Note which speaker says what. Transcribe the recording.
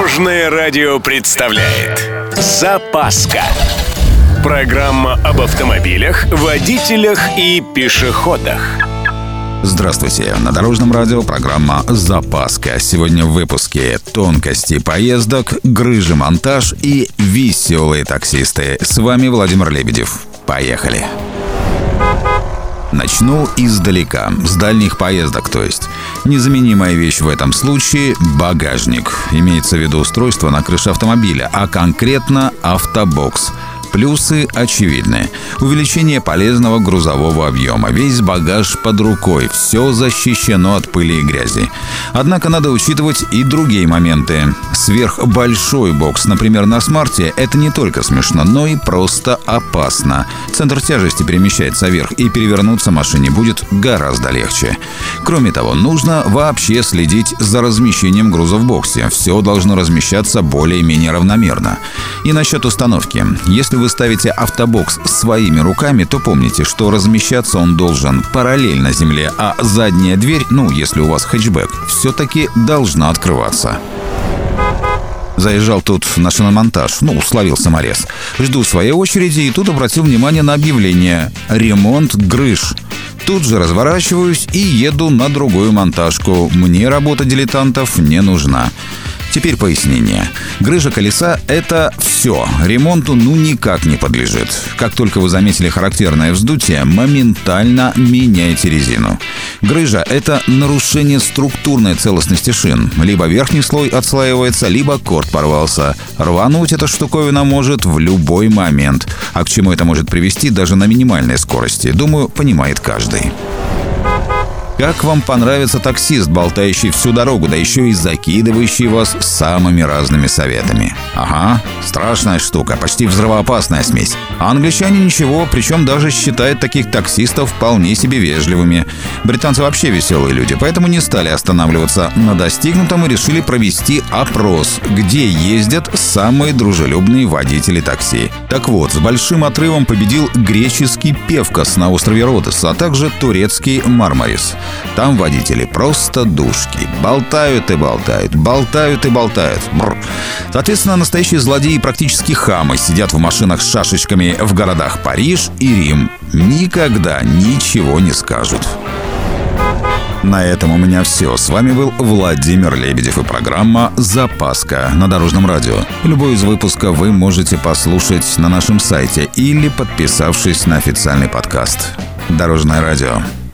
Speaker 1: Дорожное радио представляет Запаска Программа об автомобилях, водителях и пешеходах
Speaker 2: Здравствуйте! На Дорожном радио программа «Запаска». Сегодня в выпуске тонкости поездок, грыжи монтаж и веселые таксисты. С вами Владимир Лебедев. Поехали! Начну издалека, с дальних поездок, то есть. Незаменимая вещь в этом случае – багажник. Имеется в виду устройство на крыше автомобиля, а конкретно автобокс – Плюсы очевидны. Увеличение полезного грузового объема. Весь багаж под рукой. Все защищено от пыли и грязи. Однако надо учитывать и другие моменты. Сверхбольшой бокс, например, на смарте, это не только смешно, но и просто опасно. Центр тяжести перемещается вверх, и перевернуться машине будет гораздо легче. Кроме того, нужно вообще следить за размещением груза в боксе. Все должно размещаться более-менее равномерно. И насчет установки. Если вы ставите автобокс своими руками, то помните, что размещаться он должен параллельно земле, а задняя дверь, ну, если у вас хэтчбэк, все-таки должна открываться. Заезжал тут на шиномонтаж, ну, словил саморез. Жду своей очереди и тут обратил внимание на объявление «Ремонт грыж». Тут же разворачиваюсь и еду на другую монтажку. Мне работа дилетантов не нужна. Теперь пояснение. Грыжа колеса — это все. Ремонту ну никак не подлежит. Как только вы заметили характерное вздутие, моментально меняйте резину. Грыжа — это нарушение структурной целостности шин. Либо верхний слой отслаивается, либо корт порвался. Рвануть эта штуковина может в любой момент. А к чему это может привести даже на минимальной скорости, думаю, понимает каждый. Как вам понравится таксист, болтающий всю дорогу, да еще и закидывающий вас самыми разными советами? Ага, страшная штука, почти взрывоопасная смесь. А англичане ничего, причем даже считают таких таксистов вполне себе вежливыми. Британцы вообще веселые люди, поэтому не стали останавливаться на достигнутом и решили провести опрос, где ездят самые дружелюбные водители такси. Так вот, с большим отрывом победил греческий Певкас на острове Родос, а также турецкий Мармарис. Там водители просто душки. Болтают и болтают, болтают и болтают. Бррр. Соответственно, настоящие злодеи практически хамы сидят в машинах с шашечками в городах Париж и Рим. Никогда ничего не скажут. На этом у меня все. С вами был Владимир Лебедев и программа «Запаска» на Дорожном радио. Любой из выпусков вы можете послушать на нашем сайте или подписавшись на официальный подкаст. Дорожное радио.